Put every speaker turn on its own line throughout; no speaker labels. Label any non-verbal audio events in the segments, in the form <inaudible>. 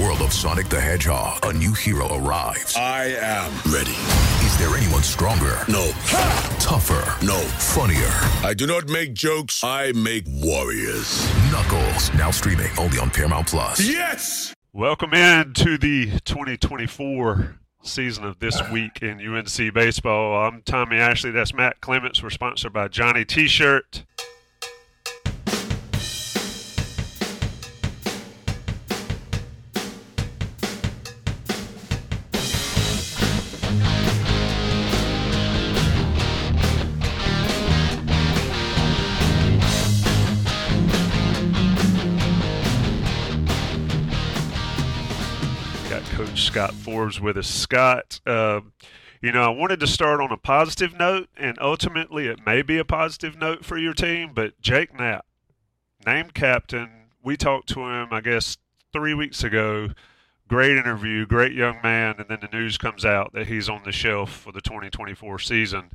From the world of Sonic the Hedgehog, a new hero arrives.
I am ready.
Is there anyone stronger?
No.
Tougher?
No.
Funnier?
I do not make jokes, I make warriors.
Knuckles, now streaming only on Paramount Plus.
Yes!
Welcome in to the 2024 season of This Week in UNC Baseball. I'm Tommy Ashley. That's Matt Clements. We're sponsored by Johnny T-Shirt. Got Scott Forbes with us. Scott, uh, you know, I wanted to start on a positive note, and ultimately it may be a positive note for your team, but Jake Knapp, named captain, we talked to him, I guess, three weeks ago. Great interview, great young man, and then the news comes out that he's on the shelf for the 2024 season.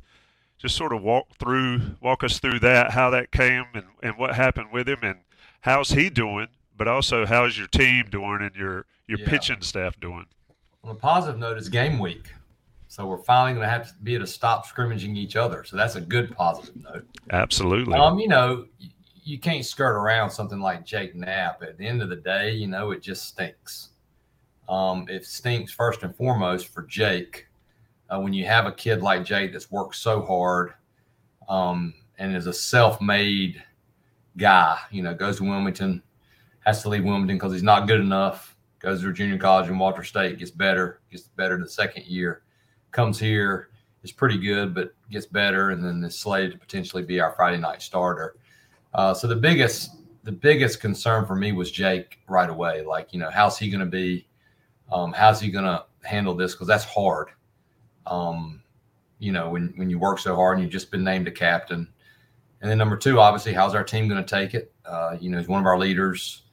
Just sort of walk through, walk us through that, how that came, and, and what happened with him, and how's he doing, but also how's your team doing and your your
Yeah.
pitching staff doing?
On a positive note, it's game week. So we're finally going to have to be able to stop scrimmaging each other. So that's a good positive note.
Absolutely.
Um, you know, you, you can't skirt around something like Jake Knapp. At the end of the day, you know, it just stinks. Um, it stinks first and foremost for Jake. Uh, when you have a kid like Jake that's worked so hard um, and is a self-made guy, you know, goes to Wilmington, has to leave Wilmington because he's not good enough. Goes to junior college in Walters State, gets better, gets better the second year, comes here, is pretty good, but gets better, and then is slated to potentially be our Friday night starter. Uh, so the biggest the biggest concern for me was Jake right away. Like, you know, how's he going to be? Um, how's he going to handle this? Because that's hard. Um, you know, when when you work so hard and you've just been named a captain. And then number two, obviously, how's our team going to take it? Uh, you know, he's one of our leaders.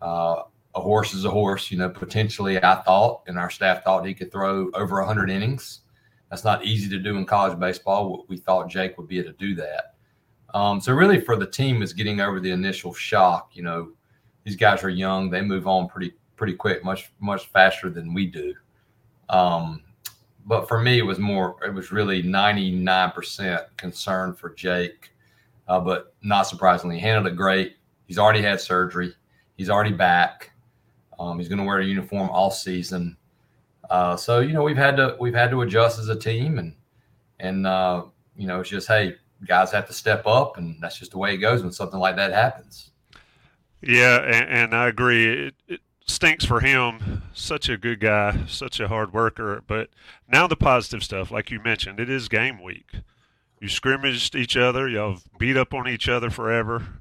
Uh, a horse is a horse. You know, potentially, I thought, and our staff thought he could throw over 100 innings. That's not easy to do in college baseball. We thought Jake would be able to do that. Um, so really, for the team, is getting over the initial shock. You know, these guys are young; they move on pretty pretty quick, much much faster than we do. Um, but for me, it was more. It was really 99% concern for Jake. Uh, but not surprisingly, he handled it great. He's already had surgery. He's already back. Um, he's going to wear a uniform all season. Uh, so you know we've had to we've had to adjust as a team, and and uh, you know it's just hey guys have to step up, and that's just the way it goes when something like that happens.
Yeah, and, and I agree. It, it stinks for him. Such a good guy, such a hard worker. But now the positive stuff, like you mentioned, it is game week. You scrimmaged each other. Y'all beat up on each other forever.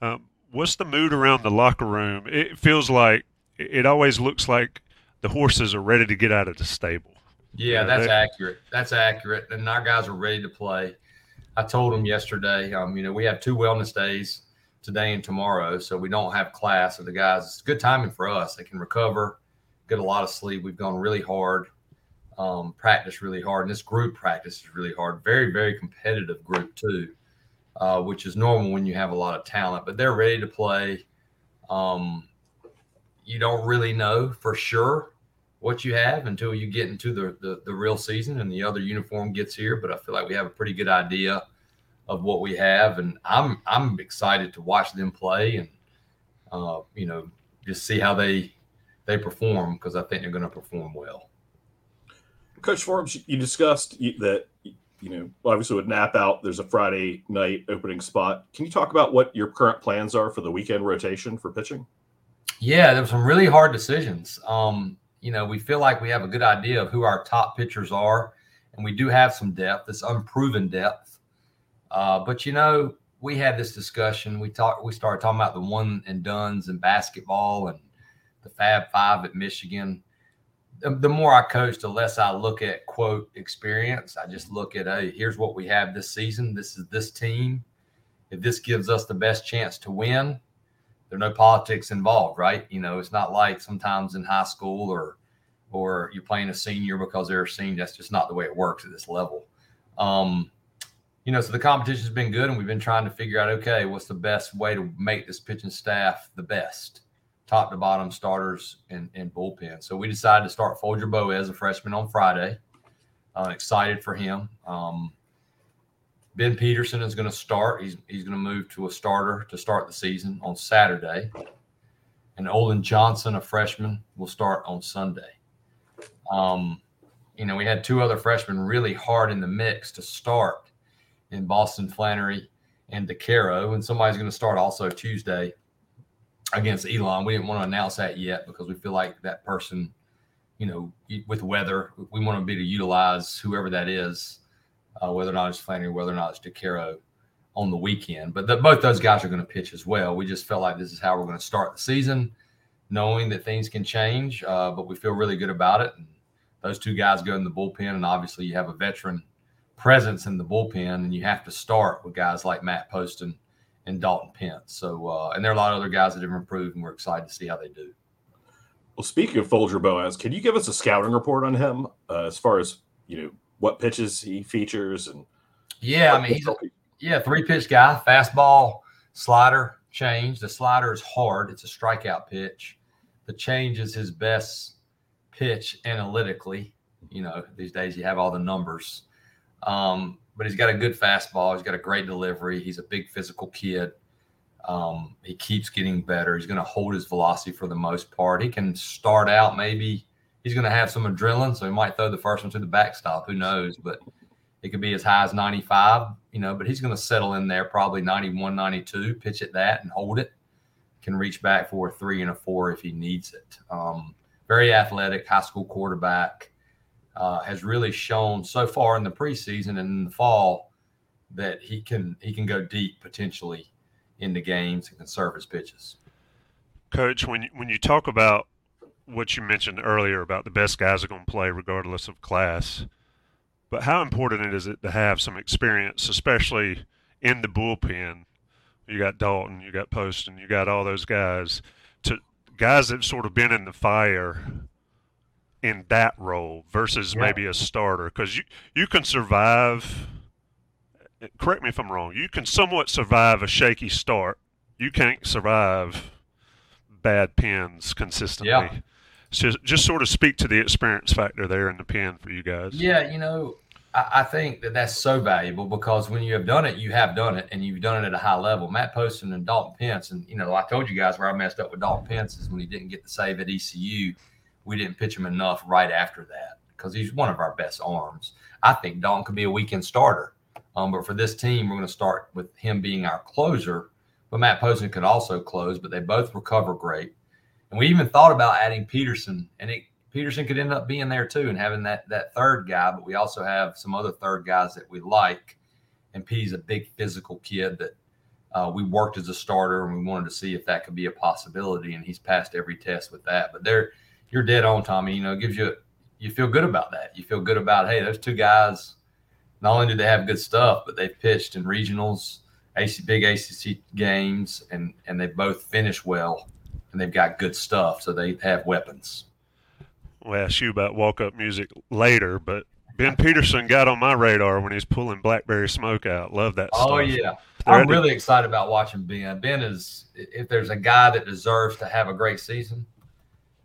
Um, what's the mood around the locker room? It feels like it always looks like the horses are ready to get out of the stable.
Yeah,
Yeah,
that's
they-
accurate. That's accurate. And our guys are ready to play. I told them yesterday, um, you know, we have two wellness days today and tomorrow, so we don't have class. So the guys, it's good timing for us. They can recover, get a lot of sleep. We've gone really hard, um, practice really hard, and this group practice is really hard. Very, very competitive group too, uh, which is normal when you have a lot of talent. But they're ready to play. Um, you don't really know for sure what you have until you get into the, the the real season and the other uniform gets here. But I feel like we have a pretty good idea of what we have, and I'm I'm excited to watch them play and uh, you know just see how they they perform because I think they're going to perform well.
Coach Forbes, you discussed that you know obviously with Knapp out, there's a Friday night opening spot. Can you talk about what your current plans are for the weekend rotation for pitching?
Yeah, there were some really hard decisions. Um, you know, we feel like we have a good idea of who our top pitchers are, and we do have some depth. It's unproven depth. Uh, but you know, we had this discussion. We talked. We started talking about the one and duns and basketball and the Fab Five at Michigan. the more I coach, the less I look at quote experience. I just look at, hey, here's what we have this season. This is this team. If this gives us the best chance to win, there's no politics involved, right? You know, it's not like sometimes in high school or or you're playing a senior because they're a senior. That's just not the way it works at this level. Um, you know, so the competition's been good, and we've been trying to figure out, okay, what's the best way to make this pitching staff the best, top to bottom, starters and, and bullpen. So we decided to start Folger as a freshman, on Friday. Excited for him. Um, ben Peterson is going to start. He's he's going to move to a starter to start the season on Saturday. And Olin Johnson, a freshman, will start on Sunday. Um, you know, we had two other freshmen really hard in the mix to start in Boston Flannery and DeCaro, and somebody's going to start also Tuesday against Elon. We didn't want to announce that yet because we feel like that person, you know, with weather, we want to be to utilize whoever that is, uh, whether or not it's Flannery, whether or not it's DeCaro on the weekend. But the, both those guys are going to pitch as well. We just felt like this is how we're going to start the season, knowing that things can change, uh, but we feel really good about it. And those two guys go in the bullpen, and obviously you have a veteran presence in the bullpen, and you have to start with guys like Matt Poston and Dalton Pence. So, uh, and there are a lot of other guys that have improved, and we're excited to see how they do.
Well, speaking of Folger Boaz, can you give us a scouting report on him uh, as far as you know what pitches he features and?
Yeah, I mean, he's a, yeah, three pitch guy, fastball, slider, change. The slider is hard; it's a strikeout pitch. The change is his best pitch analytically. You know, these days you have all the numbers. Um, but he's got a good fastball. He's got a great delivery. He's a big physical kid. Um, he keeps getting better. He's going to hold his velocity for the most part. He can start out maybe he's going to have some adrenaline, so he might throw the first one to the backstop. Who knows? But it could be as high as 95, you know, but he's going to settle in there probably 91, 92, pitch at that and hold it. Can reach back for a three and a four if he needs it. Um, very athletic high school quarterback. Uh, has really shown so far in the preseason and in the fall that he can he can go deep potentially in the games and can serve his pitches.
Coach, when when you talk about what you mentioned earlier about the best guys are going to play regardless of class, but how important is it to have some experience, especially in the bullpen? You got Dalton, you got Poston, you got all those guys to guys that've sort of been in the fire in that role versus yeah. maybe a starter because you you can survive correct me if i'm wrong you can somewhat survive a shaky start you can't survive bad pins consistently yeah. So just sort of speak to the experience factor there in the pen for you guys
yeah you know I, think that that's so valuable because when you have done it, you have done it, and you've done it at a high level. Matt Poston and Dalton Pence, and you know, I told you guys where I messed up with Dalton Pence is when he didn't get the save at ECU. We didn't pitch him enough right after that because he's one of our best arms. I think Dalton could be a weekend starter, um, but for this team, we're going to start with him being our closer. But Matt Poston could also close, but they both recover great. And we even thought about adding Peterson, and it Peterson could end up being there too and having that that third guy. But we also have some other third guys that we like. And Petey's a big physical kid that uh, we worked as a starter and we wanted to see if that could be a possibility. And he's passed every test with that. But there, you're dead on, Tommy. You know, gives you you feel good about that. You feel good about hey, those two guys. Not only do they have good stuff, but they've pitched in regionals, AC, big ACC games, and and they both finish well, and they've got good stuff, so they have weapons
we'll ask you about walk up music later, but Ben Peterson got on my radar when he's pulling Blackberry Smoke out. Love that
oh,
stuff.
Oh yeah. I'm really excited about watching Ben. Ben is if there's a guy that deserves to have a great season,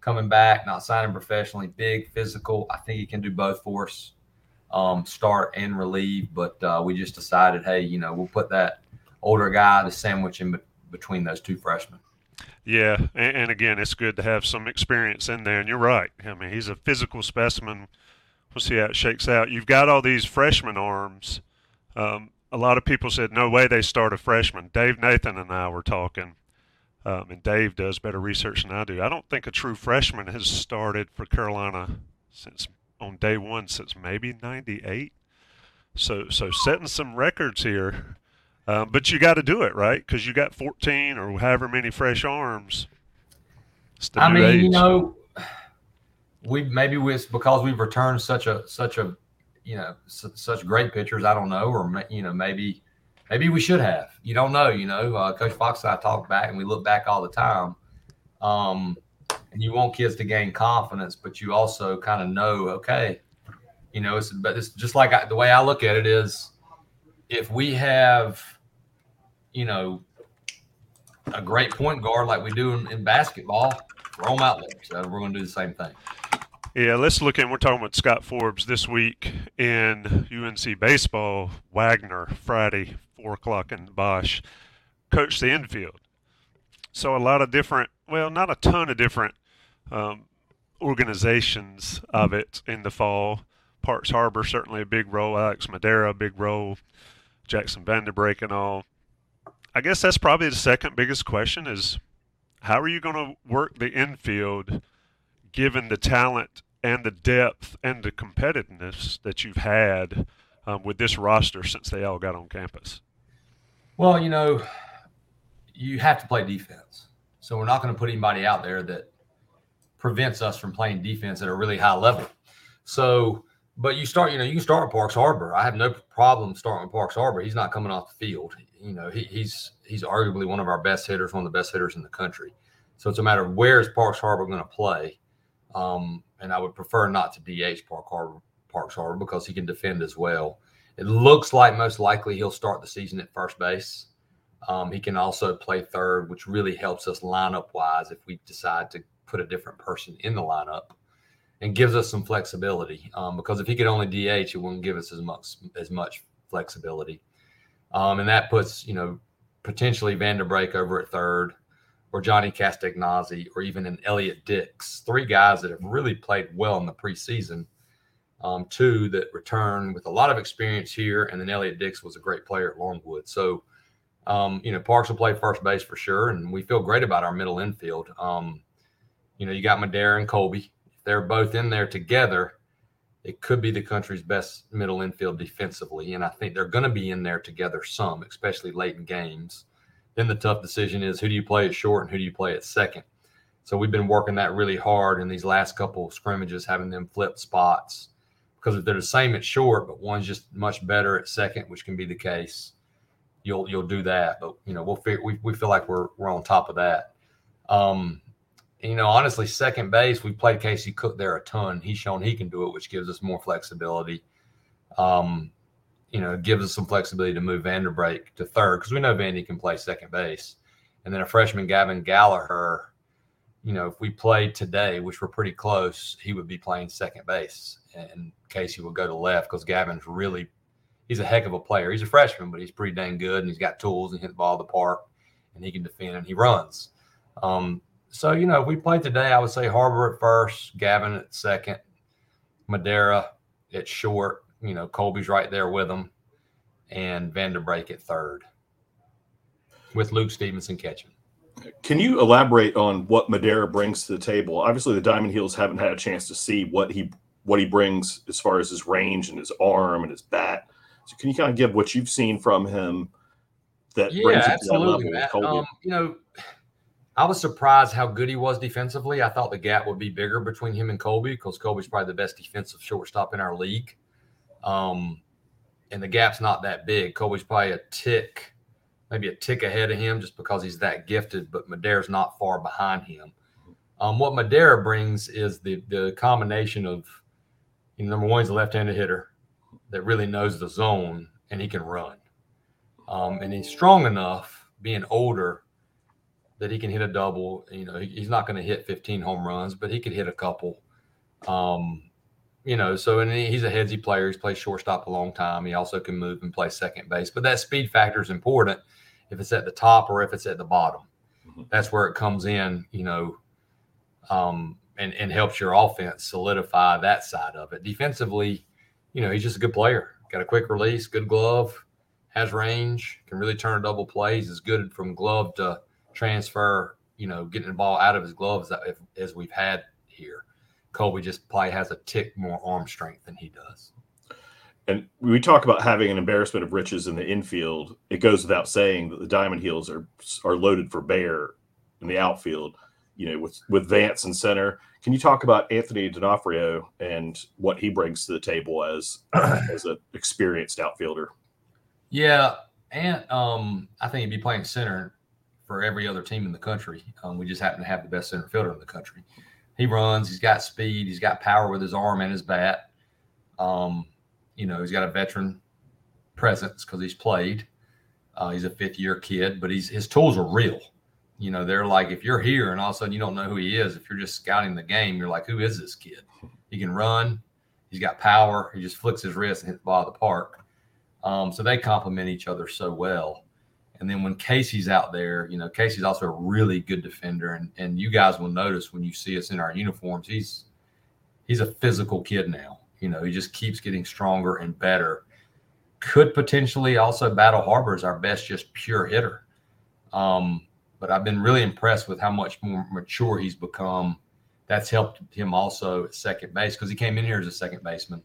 coming back, not signing professionally, big, physical. I think he can do both for us, um, start and relieve. But uh, we just decided, hey, you know, we'll put that older guy, the sandwich in between those two freshmen.
Yeah, and, and, again, it's good to have some experience in there. And you're right. I mean, he's a physical specimen. We'll see how it shakes out. You've got all these freshman arms. Um, a lot of people said, no way they start a freshman. Dave Nathan and I were talking, um, and Dave does better research than I do. I don't think a true freshman has started for Carolina since on day one since maybe '98. So, so setting some records here um, but you got to do it right because you got 14 or however many fresh arms.
I mean, age. you know, we maybe it's because we've returned such a such a you know such great pitchers. I don't know, or you know maybe maybe we should have. You don't know. You know, uh, Coach Fox and I talk back, and we look back all the time. Um, and you want kids to gain confidence, but you also kind of know, okay, you know, it's but it's just like I, the way I look at it is, if we have, you know, a great point guard like we do in, in basketball, them out there. So we're going to do the same thing.
Yeah, let's look at. We're talking with Scott Forbes this week in UNC baseball. Wagner Friday, four o'clock in Bosch. Coach the infield. So a lot of different. Well, not a ton of different um, organizations of it in the fall. Parks Harbor certainly a big role. Alex Madera big role. Jackson Van De Brake and all. I guess that's probably the second biggest question is how are you going to work the infield given the talent and the depth and the competitiveness that you've had um, with this roster since they all got on campus?
Well, you know, you have to play defense. So we're not going to put anybody out there that prevents us from playing defense at a really high level. So, but you start, you know, you can start with Parks Harbor. I have no problem starting with Parks Harbor. He's not coming off the field. You know, he, he's he's arguably one of our best hitters, one of the best hitters in the country. So it's a matter of where is Parks Harbor going to play. Um, and I would prefer not to DH Park Harbor, Parks Harbor because he can defend as well. It looks like most likely he'll start the season at first base. Um, he can also play third, which really helps us lineup wise if we decide to put a different person in the lineup and gives us some flexibility. Um, because if he could only DH, it wouldn't give us as much as much flexibility. Um, and that puts, you know, potentially Van De Brake over at third or Johnny Castagnozzi or even an Elliot Dix, three guys that have really played well in the preseason. Um, two that return with a lot of experience here, and then Elliot Dix was a great player at Longwood. So, um, you know, Parks will play first base for sure, and we feel great about our middle infield. Um, you know, you got Madera and Colby. They're both in there together, it could be the country's best middle infield defensively, and I think they're going to be in there together some, especially late in games. Then the tough decision is who do you play at short and who do you play at second. So we've been working that really hard in these last couple scrimmages, having them flip spots because if they're the same at short, but one's just much better at second, which can be the case, you'll you'll do that. But you know we'll we we feel like we're we're on top of that. Um, you know, honestly, second base, we played Casey Cook there a ton. He's shown he can do it, which gives us more flexibility. Um, you know, gives us some flexibility to move Van De Brake to third because we know Vandy can play second base. And then a freshman, Gavin Gallaher, you know, if we played today, which we're pretty close, he would be playing second base. And Casey would go to left because Gavin's really, he's a heck of a player. He's a freshman, but he's pretty dang good and he's got tools and hit the ball to the park and he can defend and he runs. Um, so, you know, if we played today, I would say Harbor at first, Gavin at second, Madera at short, you know, Colby's right there with him, and Van De Brake at third, with Luke Stevenson catching.
Can you elaborate on what Madera brings to the table? Obviously, the Diamond Heels haven't had a chance to see what he what he brings as far as his range and his arm and his bat. So, can you kind of give what you've seen from him that
yeah,
brings
absolutely,
to that level?
Um, you know, I was surprised how good he was defensively. I thought the gap would be bigger between him and Colby because Colby's probably the best defensive shortstop in our league. Um, and the gap's not that big. Colby's probably a tick, maybe a tick ahead of him just because he's that gifted, but Madera's not far behind him. Um, what Madera brings is the the combination of you know, number one, he's a left-handed hitter that really knows the zone and he can run. Um, and he's strong enough, being older, that he can hit a double. You know, he, he's not going to hit 15 home runs, but he could hit a couple. Um, you know, so and he's a headsy player. He's played shortstop a long time. He also can move and play second base. But that speed factor is important if it's at the top or if it's at the bottom. Mm-hmm. That's where it comes in, you know, um, and, and helps your offense solidify that side of it. Defensively, you know, he's just a good player. Got a quick release, good glove, has range, can really turn a double plays. Is good from glove to transfer, you know, getting the ball out of his gloves as we've had here. Colby just probably has a tick more arm strength than he does.
And we talk about having an embarrassment of riches in the infield. It goes without saying that the Diamond Heels are are loaded for bear in the outfield. You know, with with Vance and center. Can you talk about Anthony D'Onofrio and what he brings to the table as <clears throat> as an experienced outfielder?
Yeah, and um, I think he'd be playing center for every other team in the country. Um, we just happen to have the best center fielder in the country. He runs. He's got speed. He's got power with his arm and his bat. Um, you know, he's got a veteran presence because he's played. Uh, he's a fifth year kid, but he's his tools are real. You know, they're like if you're here and all of a sudden you don't know who he is, if you're just scouting the game, you're like, who is this kid? He can run. He's got power. He just flicks his wrist and hits the ball of the park. Um, so they complement each other so well. And then when Casey's out there, you know, Casey's also a really good defender. And and you guys will notice when you see us in our uniforms, he's he's a physical kid now. You know, he just keeps getting stronger and better. Could potentially also battle Harbor as our best just pure hitter. Um, but I've been really impressed with how much more mature he's become. That's helped him also at second base because he came in here as a second baseman,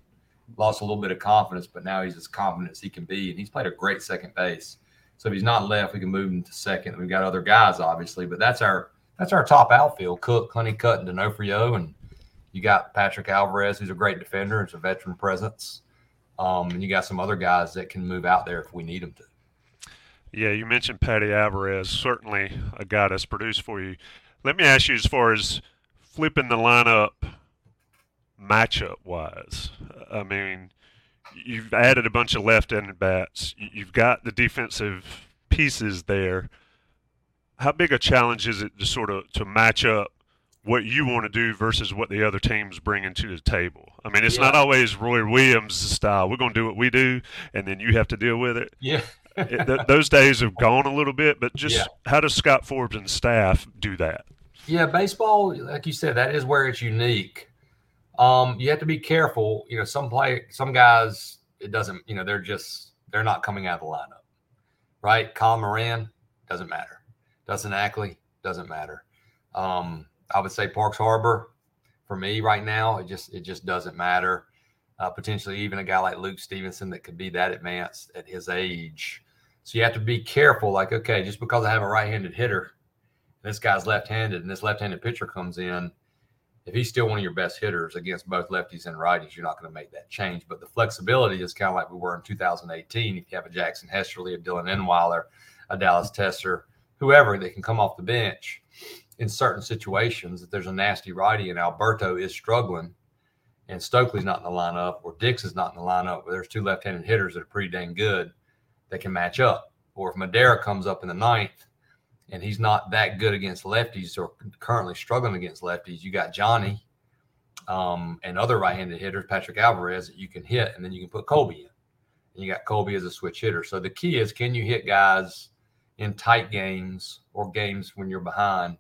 lost a little bit of confidence, but now he's as confident as he can be, and he's played a great second base. So if he's not left, we can move him to second. We've got other guys, obviously, but that's our that's our top outfield: Cook, Honeycutt, and D'Onofrio, and you got Patrick Alvarez, who's a great defender. It's a veteran presence, um, and you got some other guys that can move out there if we need them to.
Yeah, you mentioned Patty Alvarez, certainly a guy that's produced for you. Let me ask you, as far as flipping the lineup matchup wise, I mean, you've added a bunch of left-handed bats. You've got the defensive pieces there. How big a challenge is it to sort of to match up what you want to do versus what the other team's bringing to the table? I mean, it's yeah. not always Roy Williams' style. We're going to do what we do, and then you have to deal with it.
Yeah.
it, th- those days have gone a little bit, but just yeah. how does Scott Forbes and staff do that?
Yeah, baseball, like you said, that is where it's unique. Um, you have to be careful. You know, some play, some guys, it doesn't. You know, they're just they're not coming out of the lineup, right? Colin Moran doesn't matter. Dustin Ackley doesn't matter. Um, I would say Parks Harbor for me right now. It just it just doesn't matter. Uh, potentially even a guy like Luke Stevenson that could be that advanced at his age. So you have to be careful. Like, okay, just because I have a right-handed hitter, this guy's left-handed, and this left-handed pitcher comes in, if he's still one of your best hitters against both lefties and righties, you're not going to make that change. But the flexibility is kind of like we were in 2018. If you have a Jackson Hesterly, a Dylan Enweiler, a Dallas Tessar, whoever that can come off the bench in certain situations, if there's a nasty righty and Alberto is struggling and Stokely's not in the lineup or Dix is not in the lineup, where there's two left-handed hitters that are pretty dang good that can match up. Or if Madera comes up in the ninth and he's not that good against lefties or currently struggling against lefties, you got Johnny um, and other right-handed hitters, Patrick Alvarez, that you can hit, and then you can put Colby in. And you got Colby as a switch hitter. So the key is, can you hit guys in tight games or games when you're behind,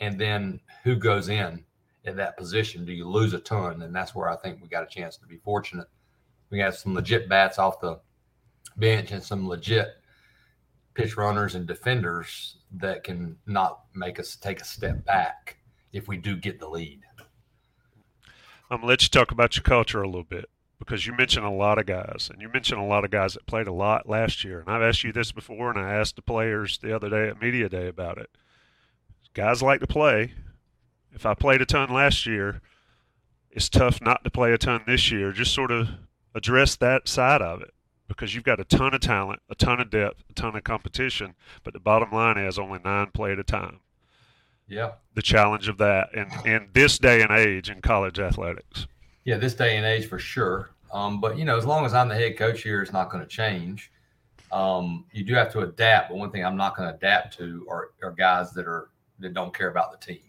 and then who goes in in that position? Do you lose a ton? And that's where I think we got a chance to be fortunate. We got some legit bats off the bench and some legit pitch runners and defenders that can not make us take a step back if we do get the lead.
Um, I'm gonna let you talk about your culture a little bit because you mentioned a lot of guys, and you mentioned a lot of guys that played a lot last year. And I've asked you this before, and I asked the players the other day at media day about it. Guys like to play. If I played a ton last year, it's tough not to play a ton this year. Just sort of address that side of it because you've got a ton of talent, a ton of depth, a ton of competition, but the bottom line is only nine play at a time.
Yeah.
The challenge of that in, in this day and age in college athletics.
Yeah, this day and age for sure. Um, but you know, as long as I'm the head coach here, it's not going to change. Um, you do have to adapt, but one thing I'm not going to adapt to are, are guys that are that don't care about the team.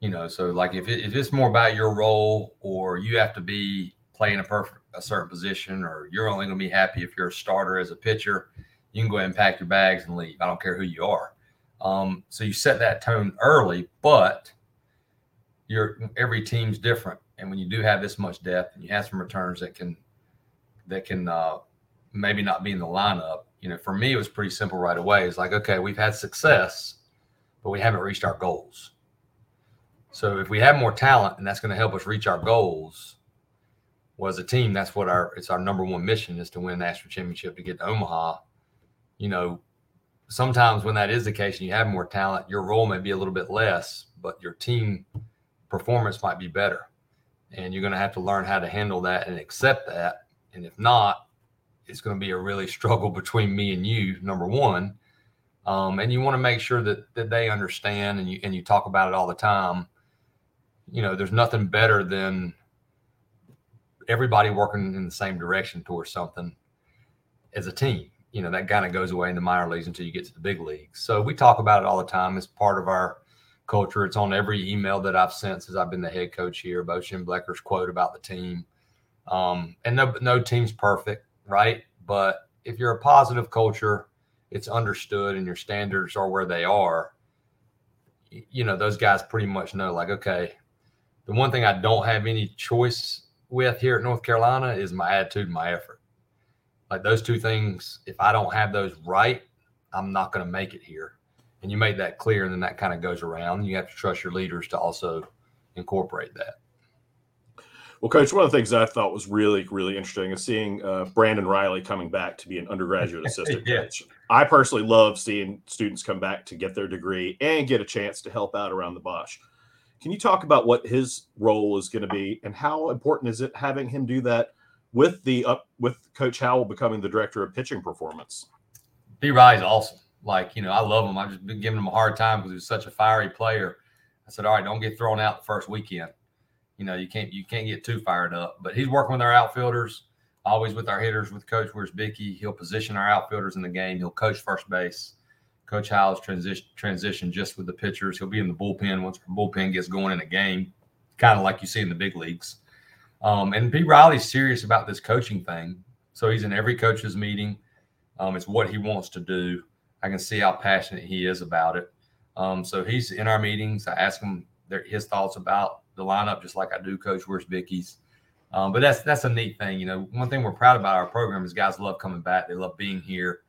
You know, so like if, it, if it's more about your role or you have to be playing a perfect a certain position, or you're only going to be happy if you're a starter as a pitcher, you can go ahead and pack your bags and leave. I don't care who you are. Um, so you set that tone early, but your every team's different, and when you do have this much depth, and you have some returners that can that can uh, maybe not be in the lineup. You know, for me, it was pretty simple right away. It's like, okay, we've had success, but we haven't reached our goals. So if we have more talent, and that's going to help us reach our goals, was a team, that's what our it's our number one mission is to win a national championship to get to Omaha. You know, sometimes when that is the case and you have more talent, your role may be a little bit less, but your team performance might be better. And you're going to have to learn how to handle that and accept that. And if not, it's going to be a really <laughs> struggle between me and you, number one. Um, and you want to make sure that, that they understand and you, and you talk about it all the time. You know, there's nothing better than everybody working in the same direction towards something as a team. You know, that kind of goes away in the minor leagues until you get to the big leagues. So we talk about it all the time. It's part of our culture. It's on every email that I've sent since I've been the head coach here. Bo Schembechler's quote about the team. Um, and no, no team's perfect, right? But if you're a positive culture, it's understood and your standards are where they are. You know, those guys pretty much know, like, okay, the one thing I don't have any choice with here at North Carolina is my attitude, my effort. Like those two things, if I don't have those right, I'm not going to make it here. And you make that clear, and then that kind of goes around. You have to trust your leaders to also incorporate that.
Well, Coach, one of the things I thought was really, really interesting is seeing uh, Brandon Riley coming back to be an undergraduate <laughs> assistant yeah. coach. I personally love seeing students come back to get their degree and get a chance to help out around the Bosch. Can you talk about what his role is going to be and how important is it having him do that with the up with Coach Howell becoming the director of pitching performance?
B. Riley's awesome. Like you know, I love him. I've just been giving him a hard time because he's such a fiery player. I said, all right, don't get thrown out the first weekend. You know, you can't you can't get too fired up. But he's working with our outfielders, always with our hitters, with Coach Wierzbicki. He'll position our outfielders in the game. He'll coach first base. Coach Howell's transition transition just with the pitchers. He'll be in the bullpen once the bullpen gets going in a game, kind of like you see in the big leagues. Um, and Pete Riley's serious about this coaching thing. So he's in every coach's meeting. Um, it's what he wants to do. I can see how passionate he is about it. Um, so he's in our meetings. I ask him their, his thoughts about the lineup, just like I do Coach Wierzbicki's. Um, but that's that's a neat thing. You know, one thing we're proud about our program is guys love coming back. They love being here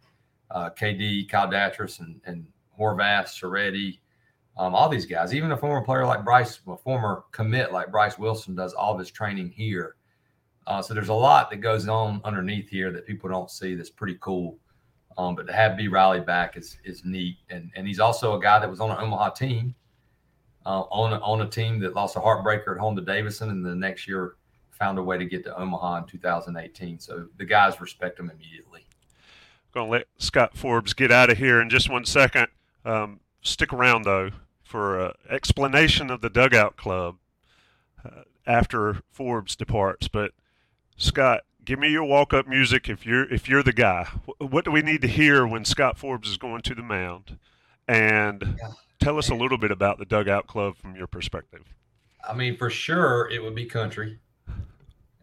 uh, KD, Kyle Datres, and, and Horvath, Serretti, um, all these guys, even a former player like Bryce, a former commit like Bryce Wilson does all of his training here. Uh, so there's a lot that goes on underneath here that people don't see that's pretty cool. Um, but to have B Riley back is is neat, and and he's also a guy that was on an Omaha team, uh, on a, on a team that lost a heartbreaker at home to Davidson, and the next year found a way to get to Omaha in 2018. So the guys respect him immediately
going to let Scott Forbes get out of here in just one second. Um, stick around, though, for an explanation of the Dugout Club uh, after Forbes departs. But, Scott, give me your walk-up music if you're if you're the guy. What do we need to hear when Scott Forbes is going to the mound? And yeah. tell us a little bit about the Dugout Club from your perspective.
I mean, for sure, it would be country,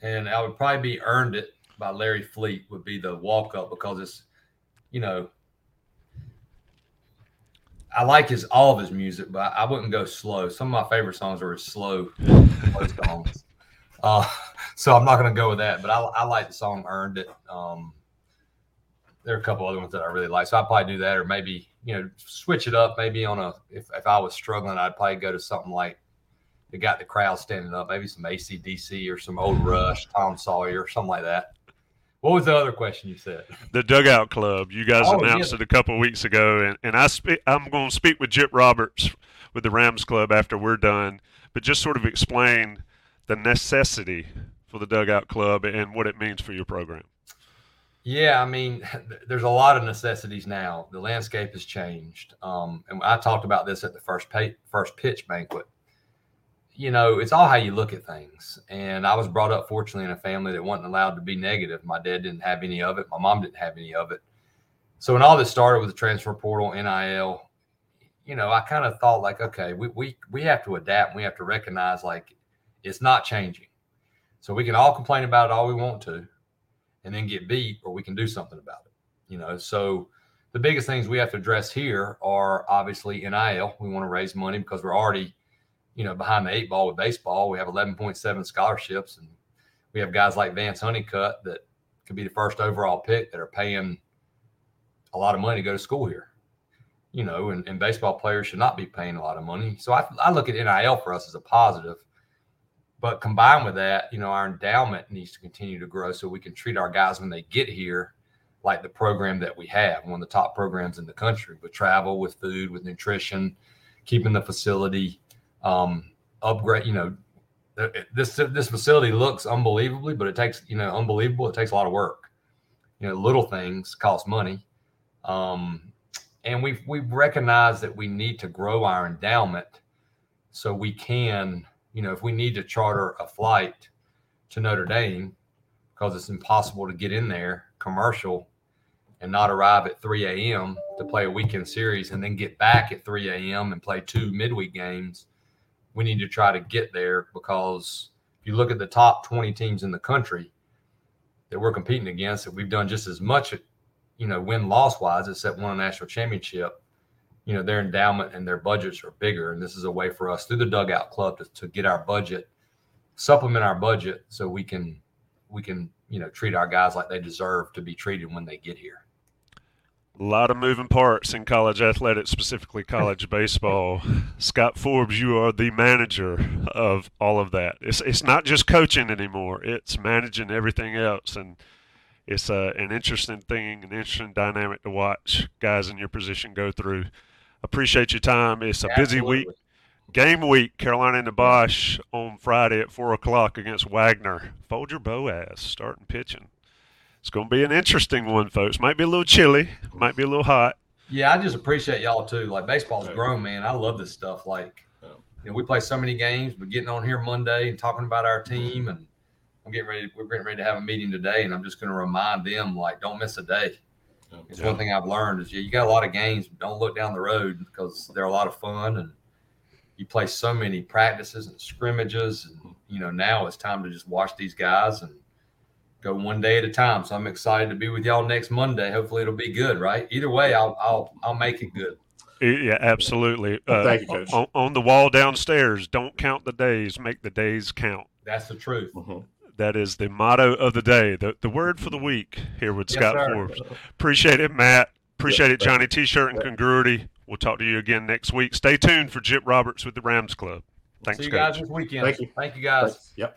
and I would probably be earned it by Larry Fleet would be the walk up because it's you know, I like his all of his music, but I wouldn't go slow. Some of my favorite songs are his slow, <laughs> songs. Uh, so I'm not going to go with that. But I, I, like the song "Earned It." Um, there are a couple other ones that I really like, so I'd probably do that, or maybe you know switch it up. Maybe on a if if I was struggling, I'd probably go to something like it got the crowd standing up, maybe some ACDC or some old Rush, Tom Sawyer, or something like that. What was the other question you said? <laughs>
The Dugout Club. You guys oh, announced yeah. it a couple weeks ago, and, and I speak. I'm going to speak with Jip Roberts with the Rams Club after we're done, but just sort of explain the necessity for the Dugout Club and what it means for your program.
Yeah, I mean, <laughs> there's a lot of necessities now. The landscape has changed, um, and I talked about this at the first pay, first pitch banquet you know, it's all how you look at things. And I was brought up, fortunately, in a family that wasn't allowed to be negative. My dad didn't have any of it. My mom didn't have any of it. So when all this started with the transfer portal, NIL, you know, I kind of thought like, okay, we we we have to adapt. we have to recognize like it's not changing. So we can all complain about it all we want to, and then get beat, or we can do something about it. You know, so the biggest things we have to address here are obviously NIL. We want to raise money because we're already you know, behind the eight ball with baseball. We have 11.7 scholarships, and we have guys like Vance Honeycutt that could be the first overall pick that are paying a lot of money to go to school here. You know, and, and baseball players should not be paying a lot of money. So I, I look at NIL for us as a positive. But combined with that, you know, our endowment needs to continue to grow so we can treat our guys when they get here like the program that we have, one of the top programs in the country with travel, with food, with nutrition, keeping the facility um, upgrade. You know, this this facility looks unbelievably, but it takes you know unbelievable. It takes a lot of work. You know, little things cost money, um, and we've we've recognized that we need to grow our endowment so we can, you know, if we need to charter a flight to Notre Dame because it's impossible to get in there commercial and not arrive at 3 a.m. to play a weekend series and then get back at 3 a.m. and play two midweek games we need to try to get there because if you look at the top 20 teams in the country that we're competing against, that we've done just as much, you know, win loss wise, except won a national championship. You know, their endowment and their budgets are bigger. And this is a way for us through the dugout club to, to get our budget, supplement our budget so we can, we can, you know, treat our guys like they deserve to be treated when they get here.
A lot of moving parts in college athletics, specifically college baseball. Scott Forbes, you are the manager of all of that. It's it's not just coaching anymore; it's managing everything else, and it's uh, an interesting thing, an interesting dynamic to watch guys in your position go through. Appreciate your time. It's a busy week. Game week, Carolina and the Bosch on Friday at four o'clock against Wagner. Folger Boaz starting pitching. It's going to be an interesting one, folks. Might be a little chilly, might be a little hot.
Yeah, I just appreciate y'all too. Like baseball's grown, man. I love this stuff. Like, you know, we play so many games, but getting on here Monday and talking about our team, and I'm getting ready. We're getting ready to have a meeting today, and I'm just going to remind them like, don't miss a day. It's yeah. one thing I've learned is yeah, you got a lot of games. Don't look down the road because they're a lot of fun, and you play so many practices and scrimmages, and you know now it's time to just watch these guys and go one day at a time. So I'm excited to be with y'all next Monday. Hopefully it'll be good, right? Either way, I'll I'll I'll make it good.
Yeah, absolutely. Uh,
Thank you, Coach.
On, on, the wall downstairs, don't count the days, make the days count.
That's the truth.
Mm-hmm.
That is the motto of the day, the, the word for the week here with
Yes,
Scott
sir.
Forbes. Appreciate it, Matt. Appreciate
Yeah,
it, Johnny T shirt and congruity. We'll talk to you again next week. Stay tuned for Jip Roberts with the Rams Club. Thanks,
See you
Coach.
guys this weekend.
Thank you.
Thank you guys.
Yep.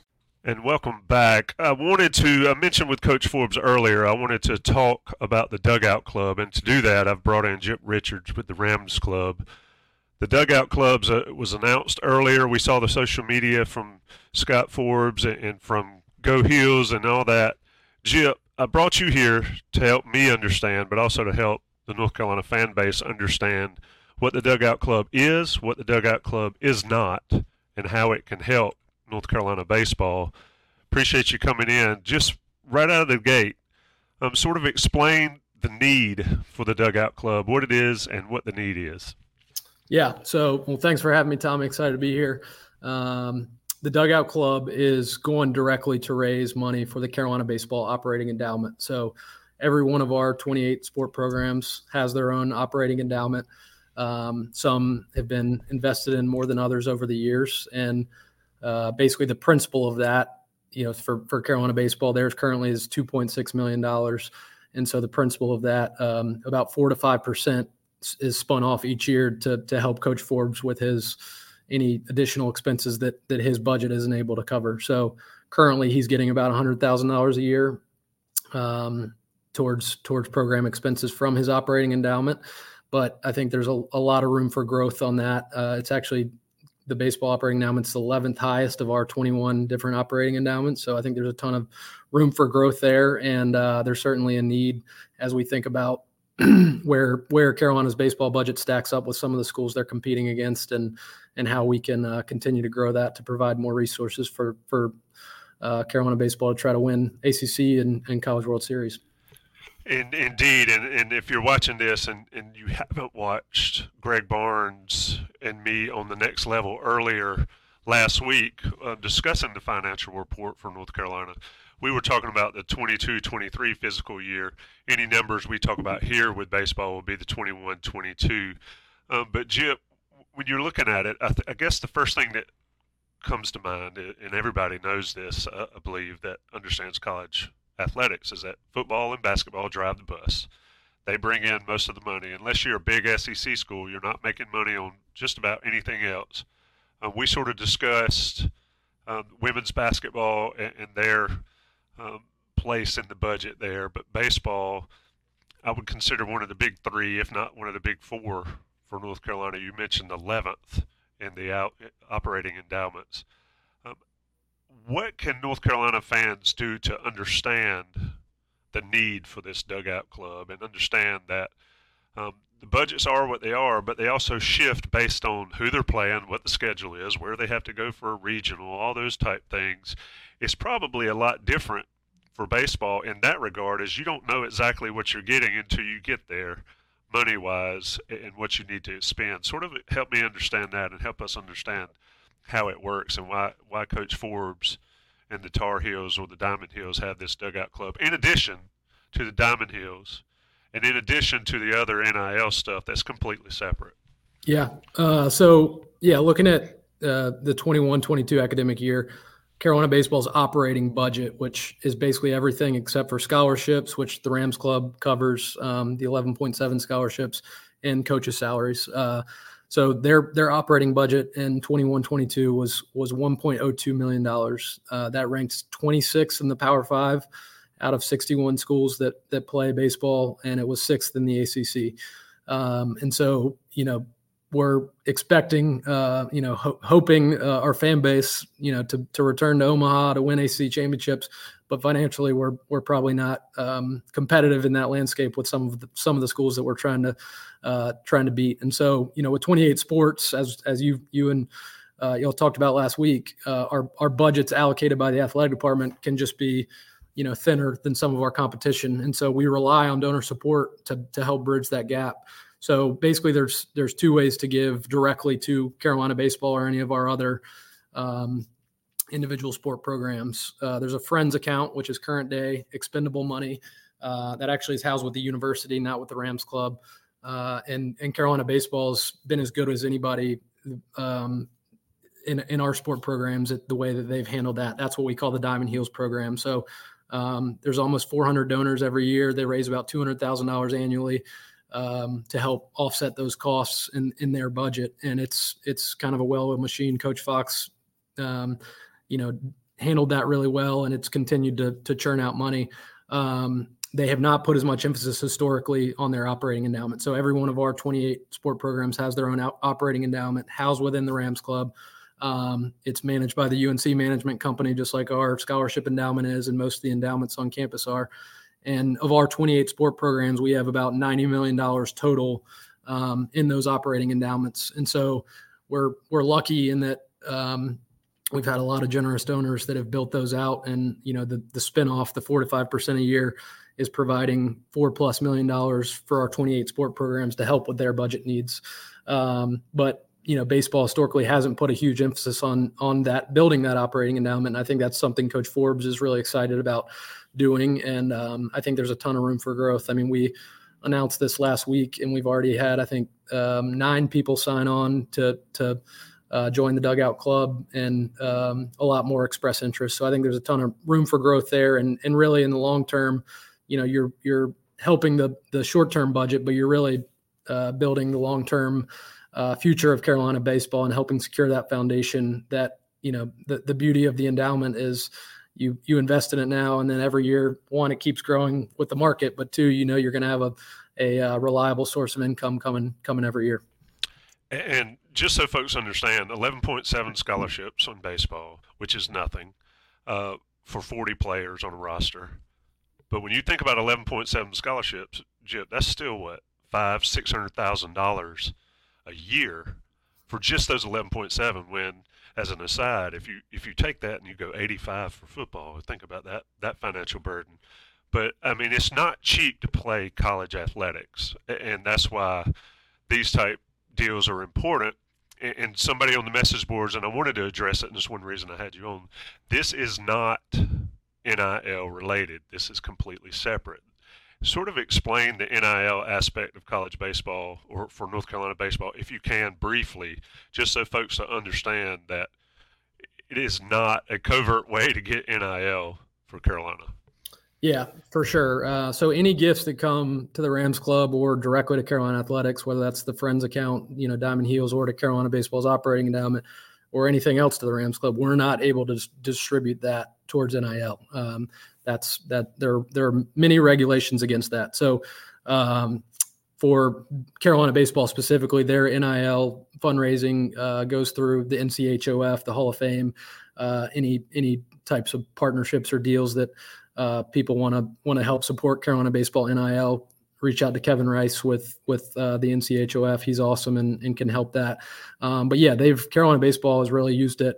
And welcome back. I wanted to I mentioned with Coach Forbes earlier, I wanted to talk about the Dugout Club. And to do that, I've brought in Jip Richards with the Rams Club. The Dugout Clubs uh, was announced earlier. We saw the social media from Scott Forbes and, and from Go Heels and all that. Jip, I brought you here to help me understand, but also to help the North Carolina fan base understand what the Dugout Club is, what the Dugout Club is not, and how it can help North Carolina baseball. Appreciate you coming in. Just right out of the gate, um, sort of explain the need for the Dugout Club, what it is, and what the need is.
Yeah. So, well, thanks for having me, Tom. Excited to be here. Um, the Dugout Club is going directly to raise money for the Carolina Baseball Operating Endowment. So, every one of our 28 sport programs has their own operating endowment. Um, some have been invested in more than others over the years. And uh, basically, the principle of that, you know, for, for Carolina Baseball, theirs currently is $2.6 million. And so, the principle of that, um, about four to 5% is spun off each year to, to help Coach Forbes with his any additional expenses that that his budget isn't able to cover. So currently he's getting about hundred thousand dollars a year um, towards towards program expenses from his operating endowment. But I think there's a, a lot of room for growth on that. Uh, it's actually the baseball operating endowment's the 11th highest of our 21 different operating endowments. So I think there's a ton of room for growth there, and uh, there's certainly a need as we think about <clears throat> where where Carolina's baseball budget stacks up with some of the schools they're competing against, and and how we can uh, continue to grow that to provide more resources for for uh, Carolina baseball to try to win ACC and, and College World Series.
In, indeed, and, and if you're watching this and, and you haven't watched Greg Barnes and me on the next level earlier last week uh, discussing the financial report for North Carolina, we were talking about the 22-23 physical year. Any numbers we talk about here with baseball will be the 21-22. Um, but Jip, when you're looking at it, I, th- I, guess the first thing that comes to mind, and everybody knows this, uh, I believe, that understands college athletics, is that football and basketball drive the bus. They bring in most of the money. Unless you're a big SEC school, you're not making money on just about anything else. Um, we sort of discussed um, women's basketball and, and their um, place in the budget there, but baseball, I would consider one of the big three, if not one of the big four for North Carolina. You mentioned 11th in the out, operating endowments. What can North Carolina fans do to understand the need for this dugout club and understand that um, the budgets are what they are, but they also shift based on who they're playing, what the schedule is, where they have to go for a regional, all those type things. It's probably a lot different for baseball in that regard, as you don't know exactly what you're getting until you get there, money wise, and what you need to spend. Sort of help me understand that and help us understand how it works and why why Coach Forbes and the Tar Heels or the Diamond Heels have this dugout club. In addition to the Diamond Heels and in addition to the other NIL stuff that's completely separate.
Yeah. Uh, so, yeah, looking at uh, the 21 22 academic year, Carolina Baseball's operating budget, which is basically everything except for scholarships, which the Rams Club covers, um, the 11.7 scholarships and coaches' salaries. Uh, so their their operating budget in 21-22 was was 1.02 million dollars. Uh, that ranks 26th in the Power Five out of 61 schools that that play baseball, and it was sixth in the ACC. Um, and so, you know, we're expecting, uh, you know, ho- hoping uh, our fan base, you know, to to return to Omaha to win ACC championships. But financially, we're we're probably not um, competitive in that landscape with some of the, some of the schools that we're trying to uh, trying to beat. And so, you know, with 28 sports, as as you you and uh, y'all talked about last week, uh, our our budgets allocated by the athletic department can just be you know thinner than some of our competition and so we rely on donor support to, to help bridge that gap so basically there's there's two ways to give directly to carolina baseball or any of our other um, individual sport programs uh, there's a friends account which is current day expendable money uh, that actually is housed with the university not with the rams club uh, and and carolina baseball's been as good as anybody um, in, in our sport programs at the way that they've handled that. That's what we call the Diamond Heels program. So um, there's almost 400 donors every year. They raise about $200,000 annually um, to help offset those costs in, in their budget. And it's it's kind of a well-oiled machine. Coach Fox, um, you know, handled that really well, and it's continued to to churn out money. Um, they have not put as much emphasis historically on their operating endowment. So every one of our 28 sport programs has their own operating endowment housed within the Rams Club. Um, it's managed by the UNC management company, just like our scholarship endowment is, and most of the endowments on campus are. And of our 28 sport programs, we have about $90 million total um, in those operating endowments. And so we're we're lucky in that um, we've had a lot of generous donors that have built those out. And you know the the spinoff, the four to five percent a year, is providing four plus million dollars for our 28 sport programs to help with their budget needs. Um, but you know, baseball historically hasn't put a huge emphasis on on that building that operating endowment. And I think that's something Coach Forbes is really excited about doing. And um, I think there's a ton of room for growth. I mean, we announced this last week, and we've already had I think um, nine people sign on to to uh, join the dugout club, and um, a lot more express interest. So I think there's a ton of room for growth there. And and really in the long term, you know, you're you're helping the the short term budget, but you're really uh, building the long term uh, future of Carolina baseball and helping secure that foundation. That you know, the the beauty of the endowment is you you invest in it now, and then every year, one, it keeps growing with the market, but two, you know, you're going to have a a uh, reliable source of income coming coming every year.
And just so folks understand, 11.7 scholarships on baseball, which is nothing uh, for 40 players on a roster. But when you think about 11.7 scholarships, Chip, that's still what five, six hundred thousand dollars a year for just those 11.7 when as an aside if you if you take that and you go 85 for football think about that that financial burden but i mean it's not cheap to play college athletics and that's why these type deals are important and somebody on the message boards and i wanted to address it and that's one reason i had you on. This is not nil related. This is completely separate. Sort of explain the NIL aspect of college baseball or for North Carolina baseball, if you can briefly, just so folks understand that it is not a covert way to get NIL for Carolina.
Yeah, for sure. Uh, so any gifts that come to the Rams Club or directly to Carolina Athletics, whether that's the Friends account, you know, Diamond Heels, or to Carolina Baseball's operating endowment, or anything else to the Rams Club, we're not able to distribute that towards NIL. Um, that's that there there are many regulations against that. So um, for Carolina baseball specifically, their NIL fundraising uh, goes through the NCHOF, the Hall of Fame, uh, any any types of partnerships or deals that uh, people want to want to help support Carolina baseball NIL. Reach out to Kevin Rice with with uh, the NCHOF. He's awesome and, and can help that. Um, but yeah, they've Carolina baseball has really used it.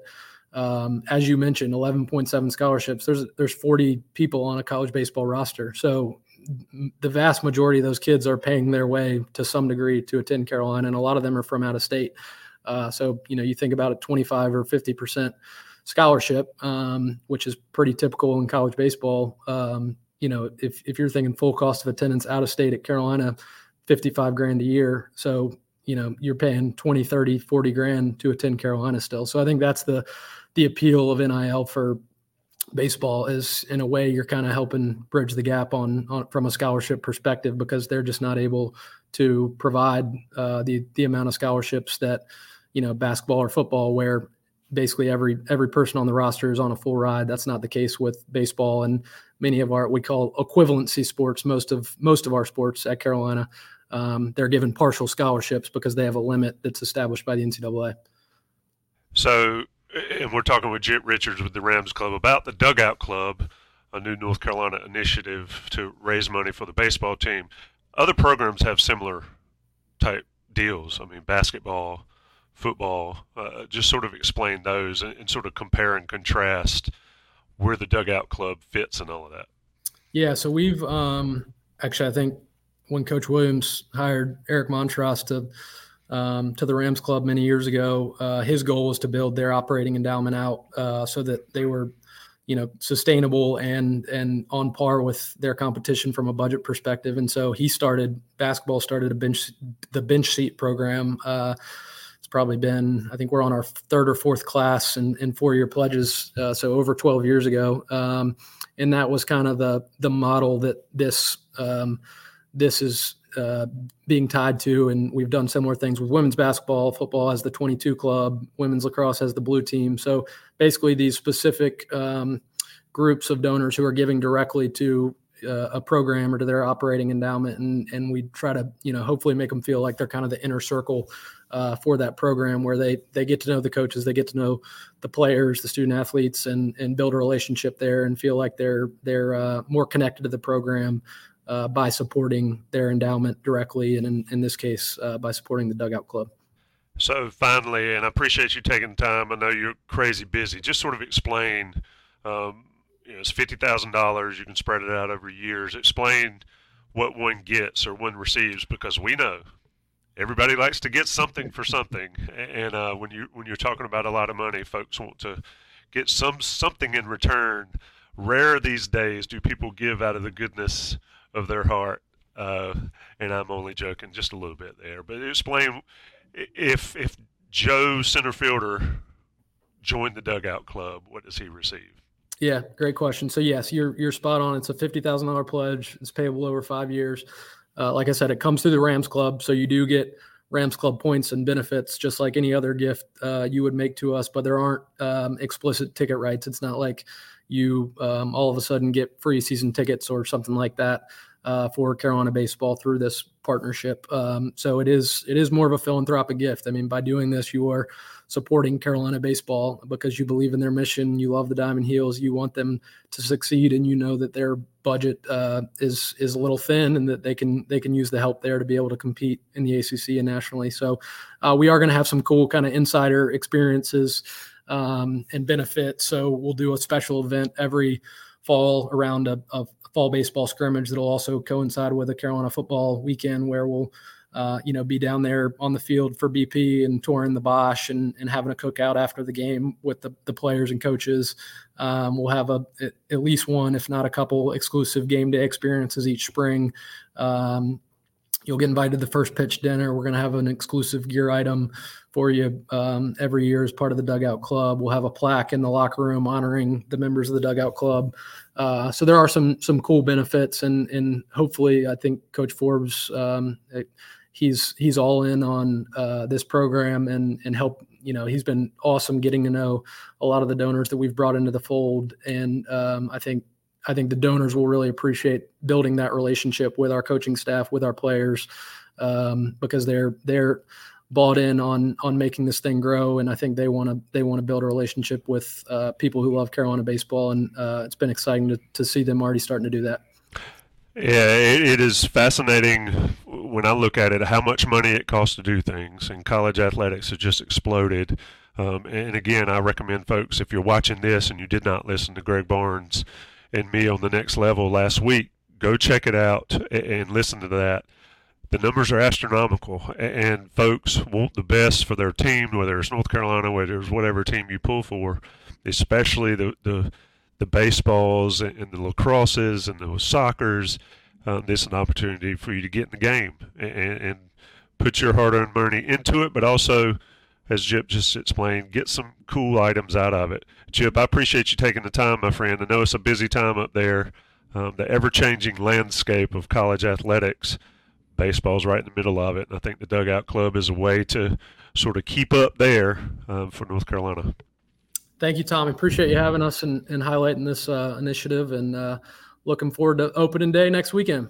Um, as you mentioned, 11.7 scholarships. There's there's 40 people on a college baseball roster, so the vast majority of those kids are paying their way to some degree to attend Carolina, and a lot of them are from out of state. Uh, so you know, you think about it, 25 or 50 percent scholarship, um, which is pretty typical in college baseball. Um, you know, if if you're thinking full cost of attendance out of state at Carolina, 55 grand a year. So you know, you're paying 20, 30, 40 grand to attend Carolina still. So I think that's the the appeal of NIL for baseball is in a way you're kind of helping bridge the gap on, on, from a scholarship perspective because they're just not able to provide uh, the the amount of scholarships that you know basketball or football where basically every every person on the roster is on a full ride that's not the case with baseball and many of our we call equivalency sports most of most of our sports at carolina um, they're given partial scholarships because they have a limit that's established by the ncaa
so and we're talking with Chip Richards with the Rams Club about the Dugout Club, a new North Carolina initiative to raise money for the baseball team. Other programs have similar type deals. I mean, basketball, football. Uh, just sort of explain those and, and, sort of compare and contrast where the Dugout Club fits and all of that.
Yeah, so we've um, actually, I think when Coach Williams hired Eric Montross to um, to the Rams Club many years ago. Uh, his goal was to build their operating endowment out uh, so that they were, you know, sustainable and and on par with their competition from a budget perspective. And so he started basketball started a bench the bench seat program. Uh, probably been I think we're on our third or fourth class in, in four year pledges. Uh, so over 12 years ago, um, and that was kind of the the model that this um, this is uh, being tied to, and we've done similar things with women's basketball. Football has the 22 club, women's lacrosse has the blue team. So basically, these specific um, groups of donors who are giving directly to uh, a program or to their operating endowment, and and we try to you know hopefully make them feel like they're kind of the inner circle uh, for that program where they they get to know the coaches, they get to know the players, the student athletes, and and build a relationship there, and feel like they're they're uh, more connected to the program uh, by supporting their endowment directly, and in, in this case, uh, by supporting the Dugout Club.
So finally, and I appreciate you taking time. I know you're crazy busy. Just sort of explain. Um, you know, it's fifty thousand dollars. You can spread it out over years. Explain what one gets or one receives, because we know everybody likes to get something for something. And uh, when you when you're talking about a lot of money, folks want to get some something in return. Rare these days do people give out of the goodness of their heart. Uh, and I'm only joking just a little bit there. But explain if if Joe center fielder joined the dugout club, what does he receive?
Yeah, great question. So yes, you're you're spot on. It's a fifty thousand dollar pledge. It's payable over five years. Uh, like I said, it comes through the Rams Club, so you do get Rams Club points and benefits, just like any other gift uh, you would make to us. But there aren't um, explicit ticket rights. It's not like you um, all of a sudden get free season tickets or something like that uh, for Carolina baseball through this partnership. Um, so it is it is more of a philanthropic gift. I mean, by doing this, you are supporting Carolina baseball because you believe in their mission. You love the Diamond Heels. You want them to succeed, and you know that their budget uh, is is a little thin, and that they can they can use the help there to be able to compete in the ACC and nationally. So uh, we are going to have some cool kind of insider experiences um, and benefits. So we'll do a special event every fall around a, a fall baseball scrimmage that'll also coincide with a Carolina football weekend where we'll uh, you know, be down there on the field for BP and touring the Bosh and, and having a cookout after the game with the, the players and coaches. Um, we'll have a at least one, if not a couple, exclusive game day experiences each spring. Um, you'll get invited to the first pitch dinner. We're going to have an exclusive gear item for you um, every year as part of the Dugout Club. We'll have a plaque in the locker room honoring the members of the Dugout Club. Uh, so there are some some cool benefits, and and hopefully, I think Coach Forbes. Um, he's he's all in on uh, this program and and help you know he's been awesome getting to know a lot of the donors that we've brought into the fold and um, i think i think the donors will really appreciate building that relationship with our coaching staff with our players um, because they're they're bought in on on making this thing grow and i think they want to they want to build a relationship with uh, people who love carolina baseball and uh, it's been exciting to, to see them already starting to do that
yeah, it, it is fascinating when I look at it how much money it costs to do things, and college athletics has just exploded. Um, and again, I recommend folks if you're watching this and you did not listen to Greg Barnes and me on the next level last week, go check it out and listen to that. The numbers are astronomical, and folks want the best for their team, whether it's North Carolina, whether it's whatever team you pull for, especially the the the baseballs and the lacrosses and the soccers. Uh, this is an opportunity for you to get in the game and, and put your hard-earned money into it, but also, as Chip just explained, get some cool items out of it. Chip, I appreciate you taking the time, my friend. I know it's a busy time up there. Um, the ever-changing landscape of college athletics, baseball's right in the middle of it, and I think the Dugout Club is a way to sort of keep up there um, for North Carolina.
Thank you, Tommy. Appreciate you having us and, and highlighting this uh, initiative and uh, looking forward to opening day next weekend.